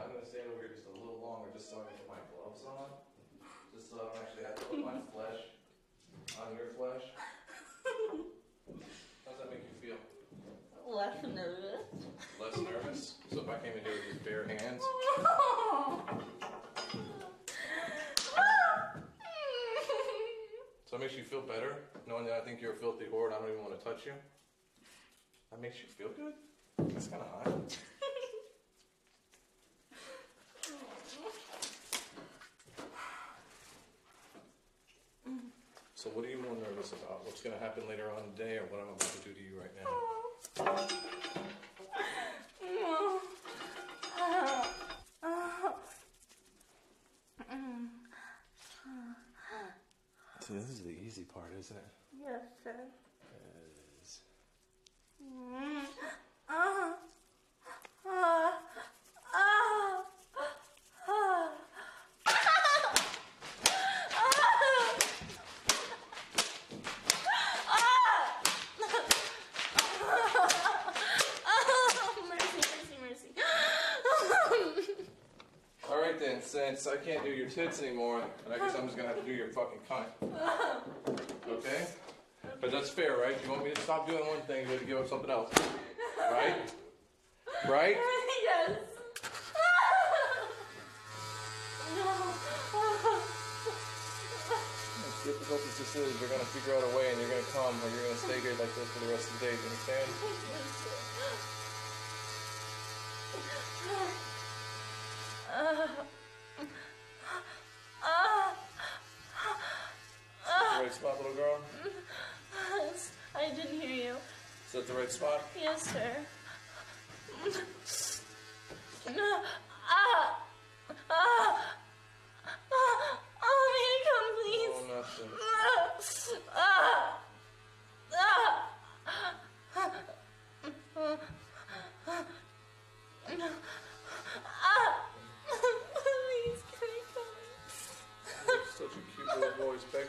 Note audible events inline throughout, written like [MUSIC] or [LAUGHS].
I'm gonna stand over here just a little longer, just so I can put my gloves on, just so I don't actually have to put my flesh on your flesh. How does that make you feel? Less nervous. Less nervous? So if I came in here with these bare hands? so it makes you feel better, knowing that I think you're a filthy whore and I don't even want to touch you? That makes you feel good? That's kind of hot. So what are you more nervous about? What's going to happen later on today or what I'm about to do to you right now? [LAUGHS] See, this is the easy part, isn't it? Yes, sir. It is. mercy, mercy, mercy. All right then, since I can't do your tits anymore, and I guess I'm just gonna have to do your fucking cunt. Okay? But that's fair, right? You want me to stop doing one thing, you have to give up something else. Right? Right? [LAUGHS] yes. As difficult as this is, you're gonna figure out a way and you're gonna come or you're gonna stay here like this for the rest of the day. Do you understand? [LAUGHS] Is that the right spot, little girl? I didn't hear you. Is that the right spot? Yes, sir. Ah! Ah! Ah!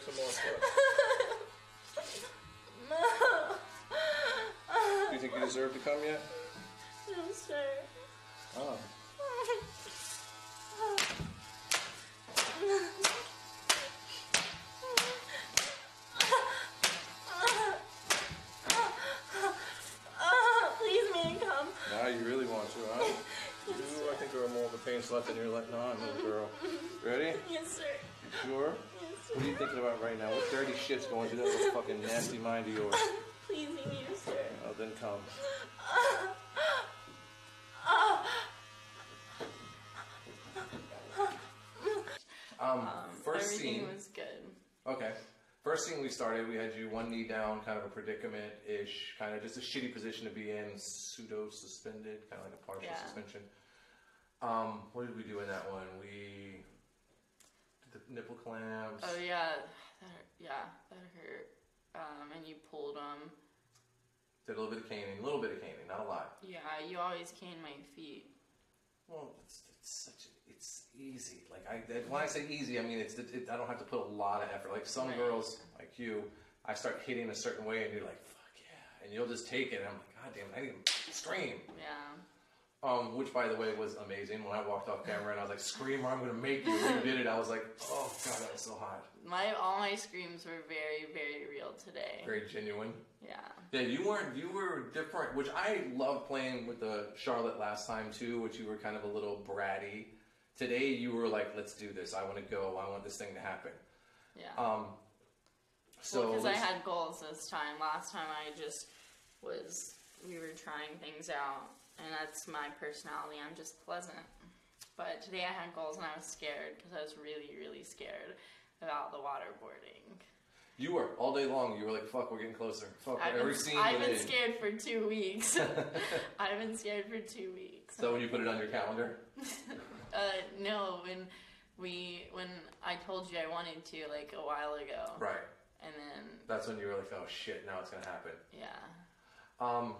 Voice. Beg some more stuff. Do you think you deserve to come yet? No, sir. Oh. Ah, please, may I come? Now you really want to, huh? Ooh, I think there are more of a pain left than you're letting on, little girl. Ready? Yes, sir. Sure? What are you thinking about right now? What dirty shit's going through that little fucking nasty mind of yours? [LAUGHS] Please Pleasing you, sir. Oh, then come. Um, first Everything scene. was good. Okay. First scene we started, we had you one knee down, kind of a predicament ish, kind of just a shitty position to be in, pseudo suspended, kind of like a partial Yeah. suspension. Um, what did we do in that one? We the nipple clamps. Oh yeah, that hurt. yeah, that hurt. Um, and you pulled them. Did a little bit of caning, a little bit of caning, not a lot. Yeah, you always cane my feet. Well, it's, it's such a, it's easy. Like I, when I say easy, I mean it's, it, I don't have to put a lot of effort. Like some Right. girls, like you, I start hitting a certain way, and you're like, fuck yeah, and you'll just take it. And I'm like, god damn, it, I need to scream. Yeah. Um, which by the way was amazing. When I walked off camera and I was like, scream or I'm gonna make you. When you did it, I was like, oh god, that was so hot. My all my screams were very, very real today. Very genuine. Yeah. Yeah, you weren't. You were different, which I love playing with the Charlotte last time too, which you were kind of a little bratty. Today you were like, let's do this. I want to go. I want this thing to happen. Yeah. Um, so because I had goals this time. Last time I just was we were trying things out, and that's my personality. I'm just pleasant. But today I had goals, and I was scared because I was really, really scared about the waterboarding. you were all day long. You were like, fuck, we're getting closer. Fuck, I've every been, scene. I've been in. scared for two weeks. [LAUGHS] [LAUGHS] I've been scared for two weeks. So when you put it on your calendar, [LAUGHS] Uh, no, when we when I told you I wanted to like a while ago, right? and then That's when you were like, oh shit, now it's gonna happen. yeah, Um,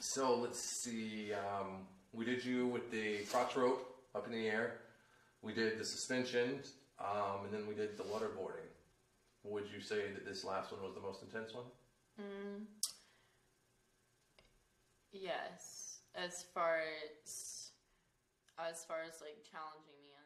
so let's see. Um, we did you with the crotch rope up in the air. We did the suspension, um, and then we did the waterboarding. Would you say that this last one was the most intense one? yes. As far as as far as like challenging me